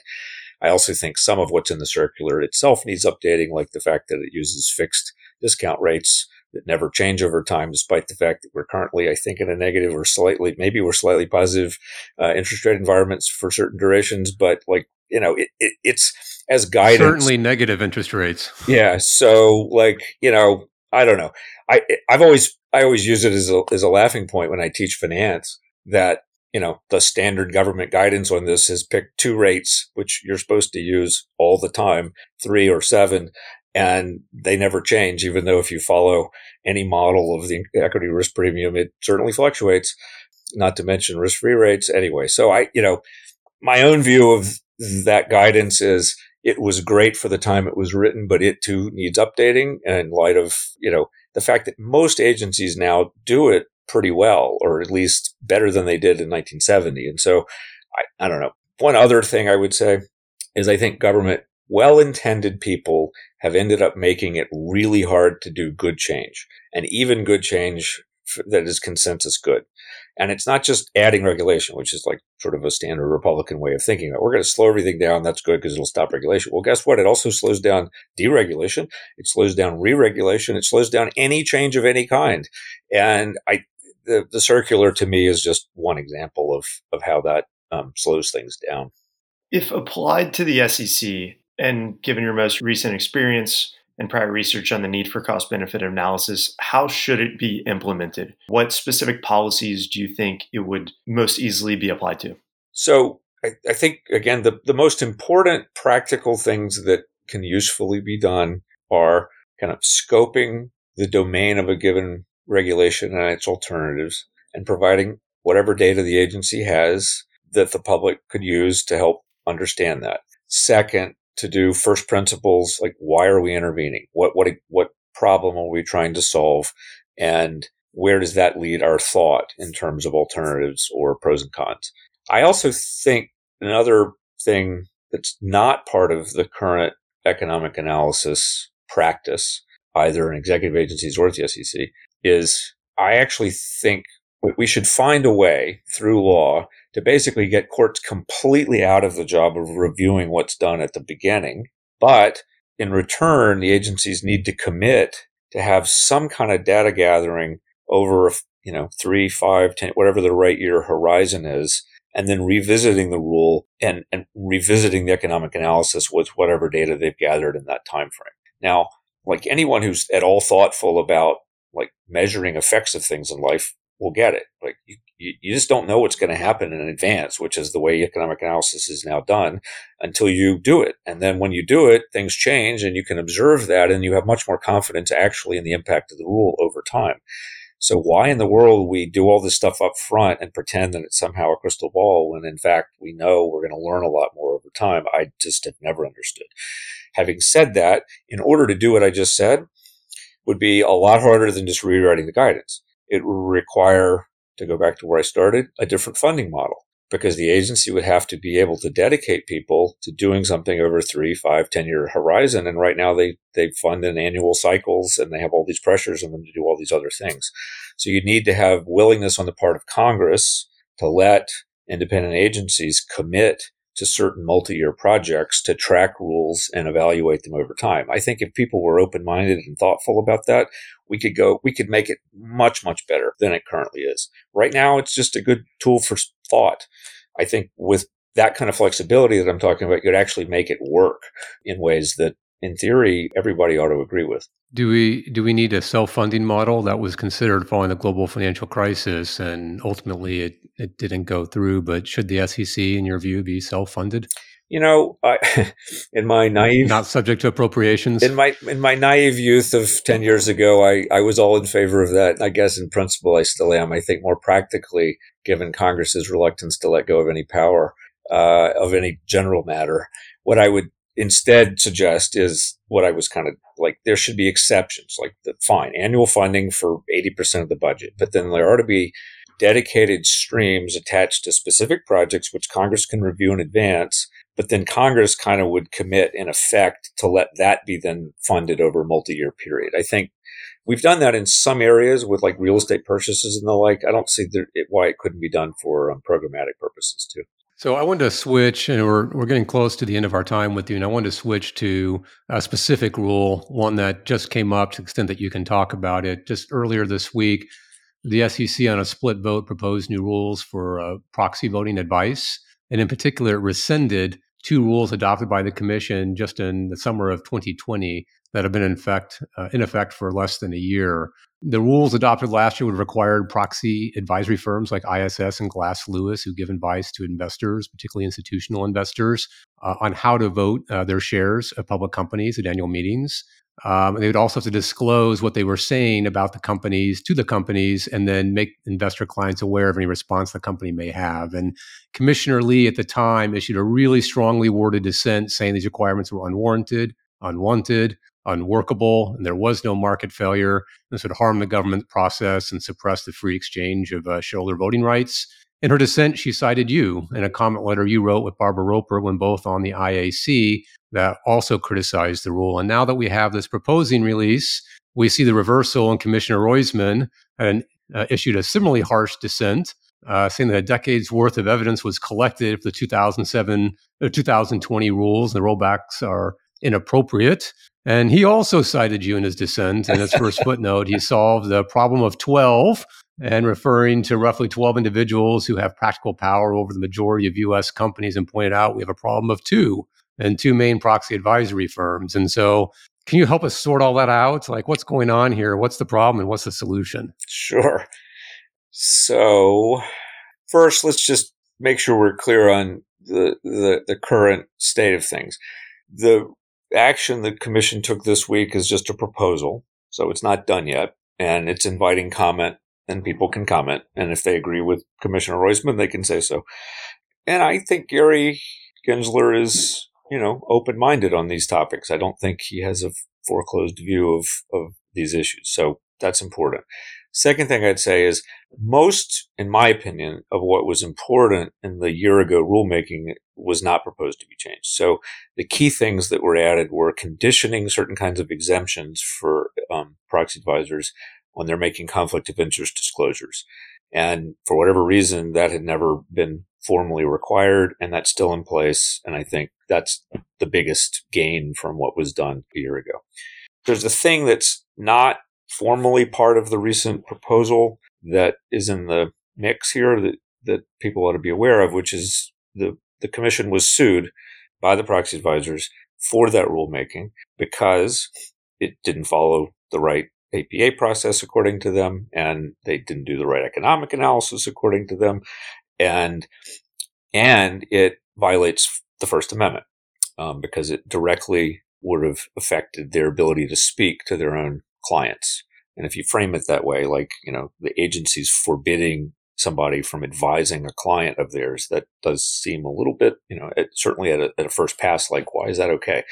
I also think some of what's in the circular itself needs updating, like the fact that it uses fixed discount rates that never change over time, despite the fact that we're currently, I think, in a negative or slightly, maybe we're slightly positive uh, interest rate environments for certain durations. But like, you know, it, it, it's as guidance. Certainly negative interest rates. Yeah. So like, you know, I don't know. I, I've always, I always use it as a, as a laughing point when I teach finance that you know, the standard government guidance on this has picked two rates, which you're supposed to use all the time, three or seven and they never change, even though if you follow any model of the equity risk premium, it certainly fluctuates, not to mention risk free rates anyway. So I, you know, my own view of that guidance is it was great for the time it was written, but it too needs updating in light of, you know, the fact that most agencies now do it pretty well, or at least better than they did in 1970. And so I, I don't know. One other thing I would say is I think government well intended people have ended up making it really hard to do good change and even good change that is consensus good. And it's not just adding regulation, which is like sort of a standard Republican way of thinking that we're going to slow everything down. That's good because it'll stop regulation. Well, guess what? It also slows down deregulation. It slows down re-regulation. It slows down any change of any kind. And I, the, the circular to me is just one example of, of how that um, slows things down. If applied to the SEC, and given your most recent experience and prior research on the need for cost benefit analysis, how should it be implemented? What specific policies do you think it would most easily be applied to? So, I, I think, again, the, the most important practical things that can usefully be done are kind of scoping the domain of a given regulation and its alternatives and providing whatever data the agency has that the public could use to help understand that. Second, to do first principles like why are we intervening? What what what problem are we trying to solve? And where does that lead our thought in terms of alternatives or pros and cons? I also think another thing that's not part of the current economic analysis practice, either in executive agencies or at the SEC, is I actually think we should find a way through law to basically get courts completely out of the job of reviewing what's done at the beginning. But in return, the agencies need to commit to have some kind of data gathering over, you know, three, five, ten, whatever the right year horizon is, and then revisiting the rule and, and revisiting the economic analysis with whatever data they've gathered in that time frame. Now, like anyone who's at all thoughtful about like measuring effects of things in life will get it. Like you, you just don't know what's going to happen in advance, which is the way economic analysis is now done until you do it. And then when you do it, things change and you can observe that and you have much more confidence actually in the impact of the rule over time. So why in the world we do all this stuff up front and pretend that it's somehow a crystal ball when in fact we know we're going to learn a lot more over time? I just have never understood. Having said that, in order to do what I just said, would be a lot harder than just rewriting the guidance. It would require, to go back to where I started, a different funding model because the agency would have to be able to dedicate people to doing something over three, five, ten year horizon. And right now they, they fund in annual cycles and they have all these pressures on them to do all these other things. So you need to have willingness on the part of Congress to let independent agencies commit to certain multi-year projects to track rules and evaluate them over time. I think if people were open-minded and thoughtful about that, we could go, we could make it much, much better than it currently is. Right now, it's just a good tool for thought. I think with that kind of flexibility that I'm talking about, you could actually make it work in ways that in theory everybody ought to agree with. Do we do we need a self-funding model that was considered following the global financial crisis and ultimately it, it didn't go through, but should the SEC in your view be self-funded? You know, I, in my naive, not subject to appropriations. In my in my naive youth of ten years ago, I I was all in favor of that. I guess in principle, I still am. I think more practically, given Congress's reluctance to let go of any power uh, of any general matter, what I would instead suggest is what I was kind of like. There should be exceptions, like the fine annual funding for eighty percent of the budget, but then there ought to be dedicated streams attached to specific projects which Congress can review in advance but then Congress kind of would commit in effect to let that be then funded over a multi-year period. I think we've done that in some areas with like real estate purchases and the like. I don't see it, why it couldn't be done for um, programmatic purposes too. So I wanted to switch, and we're we're getting close to the end of our time with you, and I wanted to switch to a specific rule, one that just came up to the extent that you can talk about it. Just earlier this week, the SEC on a split vote proposed new rules for uh, proxy voting advice, and in particular, it rescinded two rules adopted by the commission just in the summer of 2020 that have been in effect uh, in effect for less than a year. The rules adopted last year would have required proxy advisory firms like ISS and Glass Lewis, who give advice to investors, particularly institutional investors, uh, on how to vote uh, their shares of public companies at annual meetings. Um, they would also have to disclose what they were saying about the companies to the companies and then make investor clients aware of any response the company may have. And Commissioner Lee at the time issued a really strongly worded dissent saying these requirements were unwarranted, unwanted, unworkable, and there was no market failure. This would harm the government process and suppress the free exchange of uh, shareholder voting rights. In her dissent, she cited you in a comment letter you wrote with Barbara Roper when both on the IAC that also criticized the rule. And now that we have this proposing release, we see the reversal, and Commissioner Roisman had uh, issued a similarly harsh dissent, uh, saying that a decade's worth of evidence was collected for the 2007 or 2020 rules, and the rollbacks are inappropriate. And he also cited you in his dissent. In his first footnote, he solved the problem of 12 and referring to roughly 12 individuals who have practical power over the majority of US companies and pointed out we have a problem of two and two main proxy advisory firms. And so, can you help us sort all that out? Like, what's going on here? What's the problem and what's the solution? Sure. So, first, let's just make sure we're clear on the, the, the current state of things. The action the commission took this week is just a proposal. So it's not done yet. And it's inviting comment and people can comment. And if they agree with Commissioner Roisman, they can say so. And I think Gary Gensler is, you know, open minded on these topics. I don't think he has a foreclosed view of, of these issues. So that's important. Second thing I'd say is most, in my opinion, of what was important in the year ago rulemaking was not proposed to be changed. So the key things that were added were conditioning certain kinds of exemptions for um, proxy advisors when they're making conflict of interest disclosures. And for whatever reason, that had never been formally required, and that's still in place. And I think that's the biggest gain from what was done a year ago. There's a thing that's not formally part of the recent proposal that is in the mix here that, that people ought to be aware of, which is the, the commission was sued by the proxy advisors for that rulemaking because it didn't follow the right APA process according to them, and they didn't do the right economic analysis according to them, and and it violates the First Amendment um, because it directly would have affected their ability to speak to their own clients. And if you frame it that way, like, you know, the agency's forbidding somebody from advising a client of theirs, that does seem a little bit, you know, it, certainly at a, at a first pass, like, why is that okay?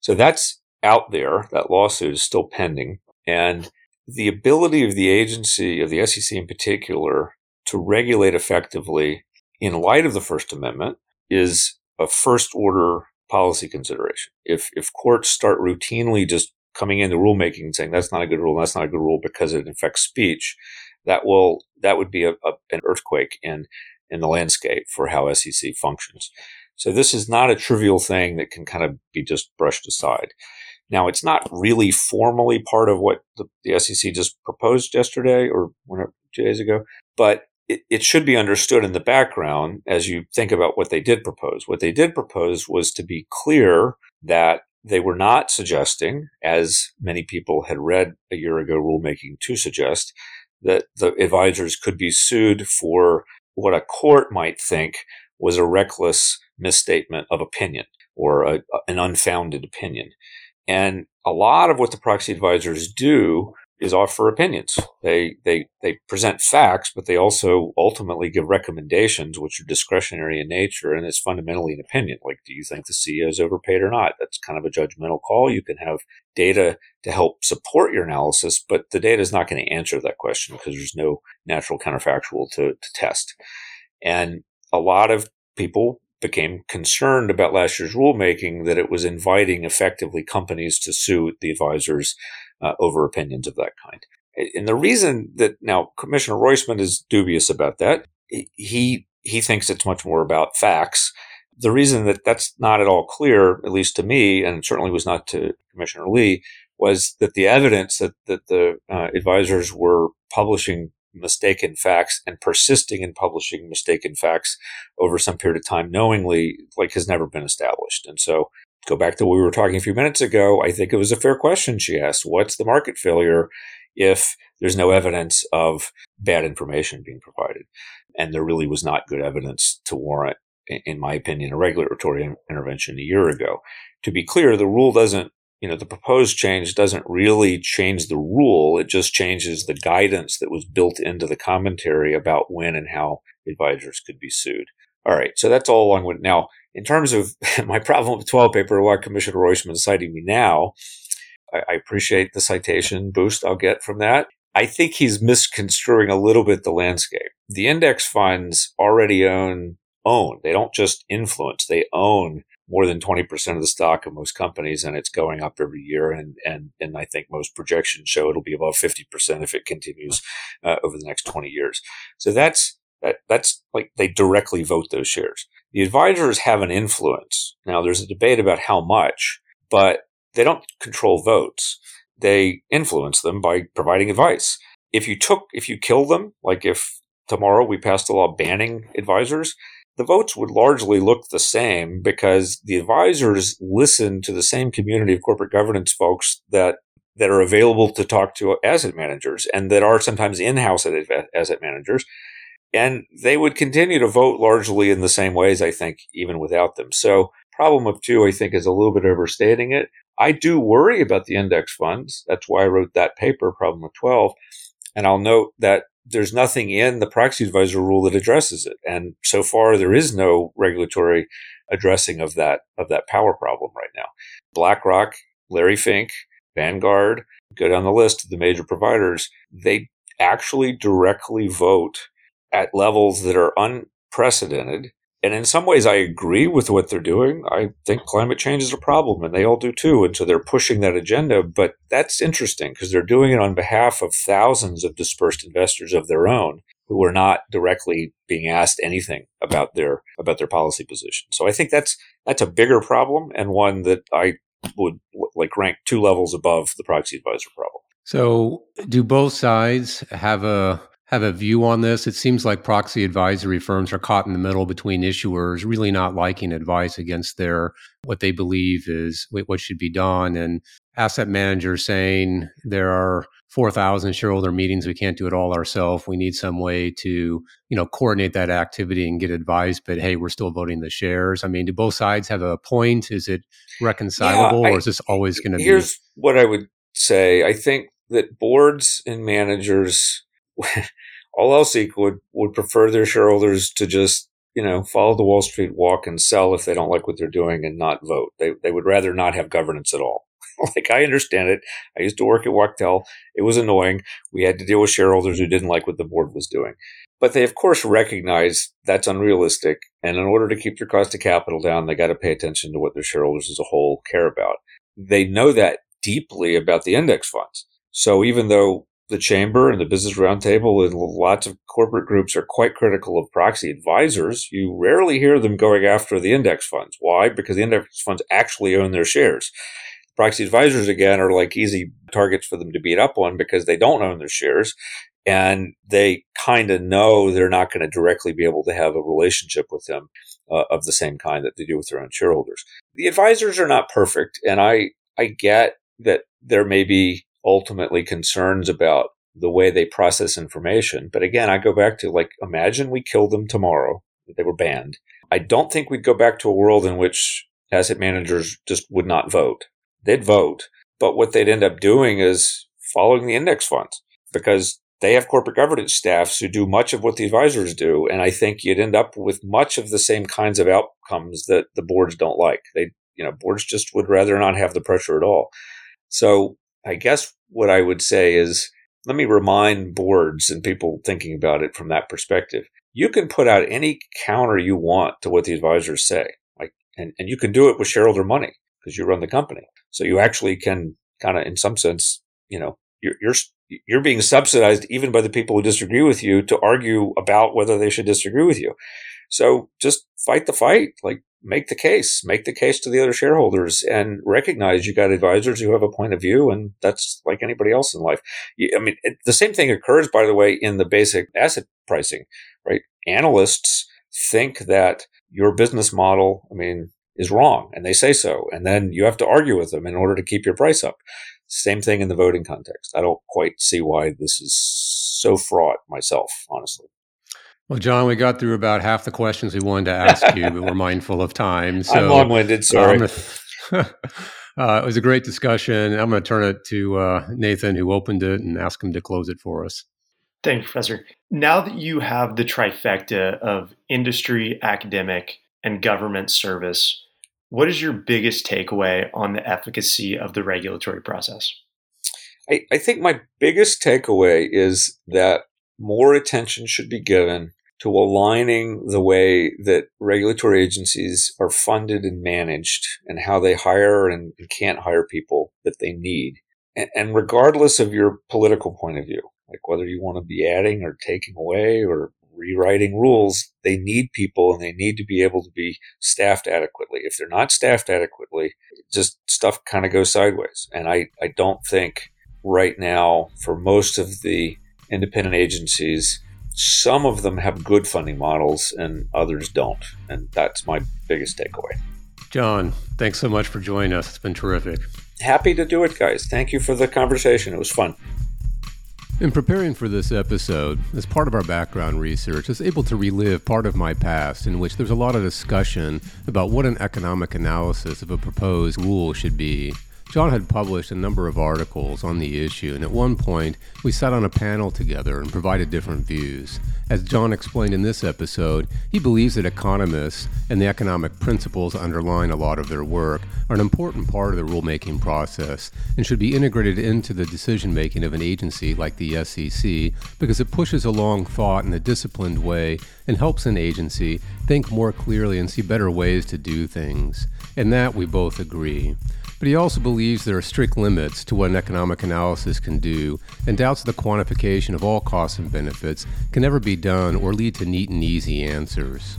So that's out there. That lawsuit is still pending. And the ability of the agency, of the SEC in particular, to regulate effectively in light of the First Amendment is a first order policy consideration. If, if courts start routinely just coming into rulemaking and saying that's not a good rule, that's not a good rule because it affects speech, that will that would be a, a, an earthquake in in the landscape for how SEC functions. So this is not a trivial thing that can kind of be just brushed aside. Now, it's not really formally part of what the, the SEC just proposed yesterday or two days ago, but it, it should be understood in the background as you think about what they did propose. What they did propose was to be clear that they were not suggesting, as many people had read a year ago rulemaking to suggest, that the advisors could be sued for what a court might think was a reckless misstatement of opinion or a, an unfounded opinion. And a lot of what the proxy advisors do is offer opinions. They they they present facts, but they also ultimately give recommendations, which are discretionary in nature, and it's fundamentally an opinion. Like, do you think the CEO is overpaid or not? That's kind of a judgmental call. You can have data to help support your analysis, but the data is not going to answer that question because there's no natural counterfactual to, to test. And a lot of people became concerned about last year's rulemaking that it was inviting effectively companies to sue the advisors uh, over opinions of that kind. And the reason that now Commissioner Roisman is dubious about that, he he thinks it's much more about facts. The reason that that's not at all clear, at least to me, and certainly was not to Commissioner Lee, was that the evidence that that the uh, advisors were publishing mistaken facts and persisting in publishing mistaken facts over some period of time knowingly like has never been established and so go back to what we were talking a few minutes ago, I think it was a fair question she asked. What's the market failure if there's no evidence of bad information being provided? And there really was not good evidence to warrant, in my opinion, a regulatory intervention a year ago. To be clear, the rule doesn't, you know, the proposed change doesn't really change the rule. It just changes the guidance that was built into the commentary about when and how advisors could be sued. All right. So that's all along with now in terms of my problem with 12 paper, why Commissioner Roisman is citing me now, I, I appreciate the citation boost I'll get from that. I think he's misconstruing a little bit the landscape. The index funds already own own. They don't just influence, they own more than 20% of the stock of most companies and it's going up every year. And, and, and I think most projections show it'll be above 50% if it continues uh, over the next 20 years. So that's, that, that's like they directly vote those shares. The advisors have an influence. Now, there's a debate about how much, but they don't control votes. They influence them by providing advice. If you took, if you kill them, like if tomorrow we passed a law banning advisors, the votes would largely look the same because the advisors listen to the same community of corporate governance folks that that are available to talk to asset managers and that are sometimes in-house asset managers and they would continue to vote largely in the same ways, I think, even without them. So, problem of two, I think, is a little bit overstating it. I do worry about the index funds. That's why I wrote that paper, problem of 12. And I'll note that there's nothing in the proxy advisor rule that addresses it. And so far, there is no regulatory addressing of that of that power problem right now. BlackRock, Larry Fink, Vanguard, go down the list of the major providers. They actually directly vote at levels that are unprecedented and in some ways, I agree with what they're doing. I think climate change is a problem, and they all do too. And so they're pushing that agenda. But that's interesting because they're doing it on behalf of thousands of dispersed investors of their own who are not directly being asked anything about their about their policy position. So I think that's that's a bigger problem and one that I would like rank two levels above the proxy advisor problem. So, do both sides have a have a view on this? It seems like proxy advisory firms are caught in the middle between issuers really not liking advice against their what they believe is what should be done and asset managers saying there are 4,000 shareholder meetings we can't do it all ourselves. We need some way to you know coordinate that activity and get advice but hey we're still voting the shares. I mean do both sides have a point? Is it reconcilable yeah, I, or is this always going to be here's what i would say. I think that boards and managers all else equal, would, would prefer their shareholders to just, you know, follow the Wall Street walk and sell if they don't like what they're doing and not vote. They, they would rather not have governance at all. like I understand it. I used to work at Wachtell. It was annoying. We had to deal with shareholders who didn't like what the board was doing. But they of course recognize that's unrealistic. And in order to keep their cost of capital down, they got to pay attention to what their shareholders as a whole care about. They know that deeply about the index funds. So even though the chamber and the business roundtable and lots of corporate groups are quite critical of proxy advisors. You rarely hear them going after the index funds. Why? Because the index funds actually own their shares. Proxy advisors, again, are like easy targets for them to beat up on because they don't own their shares. And they kind of know they're not going to directly be able to have a relationship with them uh, of the same kind that they do with their own shareholders. The advisors are not perfect. And I, I get that there may be ultimately concerns about the way they process information. But again, I go back to like, imagine we killed them tomorrow, they were banned. I don't think we'd go back to a world in which asset managers just would not vote. They'd vote. But what they'd end up doing is following the index funds because they have corporate governance staffs who do much of what the advisors do. And I think you'd end up with much of the same kinds of outcomes that the boards don't like. They, you know, boards just would rather not have the pressure at all. So I guess what I would say is let me remind boards and people thinking about it from that perspective. You can put out any counter you want to what the advisors say. Like, and, and you can do it with shareholder money because you run the company. So you actually can kind of, in some sense, you know, you're, you're, you're being subsidized even by the people who disagree with you to argue about whether they should disagree with you. So just fight the fight. Like make the case, make the case to the other shareholders and recognize you got advisors who have a point of view. And that's like anybody else in life. I mean, it, the same thing occurs, by the way, in the basic asset pricing, right? Analysts think that your business model, I mean, is wrong and they say so. And then you have to argue with them in order to keep your price up. Same thing in the voting context. I don't quite see why this is so fraught myself, honestly. Well, John, we got through about half the questions we wanted to ask you, but we're mindful of time. So I'm long-winded. Sorry. Uh, uh, it was a great discussion. I'm going to turn it to uh, Nathan, who opened it, and ask him to close it for us. Thank you, Professor. Now that you have the trifecta of industry, academic, and government service, what is your biggest takeaway on the efficacy of the regulatory process? I, I think my biggest takeaway is that more attention should be given to aligning the way that regulatory agencies are funded and managed and how they hire and can't hire people that they need. And, regardless of your political point of view, like whether you want to be adding or taking away or rewriting rules, they need people and they need to be able to be staffed adequately. If they're not staffed adequately, just stuff kind of goes sideways. And I, I don't think right now for most of the independent agencies, some of them have good funding models and others don't. And that's my biggest takeaway. John, thanks so much for joining us. It's been terrific. Happy to do it, guys. Thank you for the conversation. It was fun. In preparing for this episode, as part of our background research, I was able to relive part of my past in which there's a lot of discussion about what an economic analysis of a proposed rule should be. John had published a number of articles on the issue, and at one point, we sat on a panel together and provided different views. As John explained in this episode, he believes that economists and the economic principles underlying a lot of their work are an important part of the rulemaking process and should be integrated into the decision making of an agency like the SEC because it pushes along thought in a disciplined way and helps an agency think more clearly and see better ways to do things. And that we both agree. But he also believes there are strict limits to what an economic analysis can do and doubts the quantification of all costs and benefits can never be done or lead to neat and easy answers.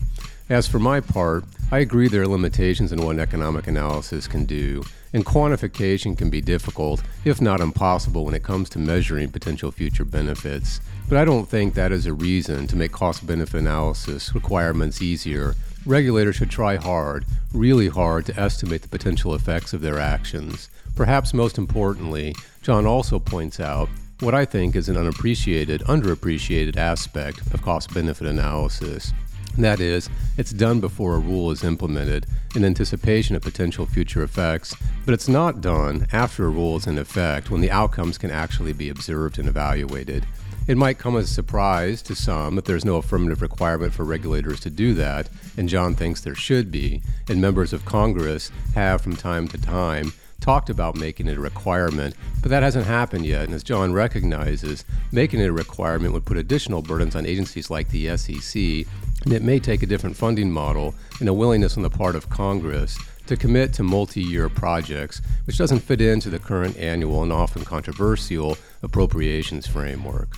As for my part, I agree there are limitations in what an economic analysis can do, and quantification can be difficult, if not impossible, when it comes to measuring potential future benefits. But I don't think that is a reason to make cost benefit analysis requirements easier regulators should try hard, really hard, to estimate the potential effects of their actions. Perhaps most importantly, John also points out what I think is an unappreciated, underappreciated aspect of cost benefit analysis. That is, it's done before a rule is implemented in anticipation of potential future effects, but it's not done after a rule is in effect when the outcomes can actually be observed and evaluated. It might come as a surprise to some that there's no affirmative requirement for regulators to do that, and John thinks there should be, and members of Congress have from time to time talked about making it a requirement, but that hasn't happened yet. And as John recognizes, making it a requirement would put additional burdens on agencies like the SEC, and it may take a different funding model and a willingness on the part of Congress to commit to multi year projects, which doesn't fit into the current annual and often controversial appropriations framework.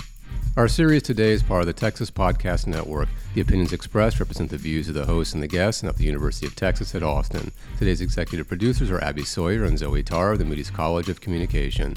Our series today is part of the Texas Podcast Network. The opinions expressed represent the views of the hosts and the guests, of the University of Texas at Austin. Today's executive producers are Abby Sawyer and Zoe Tarr of the Moody's College of Communication.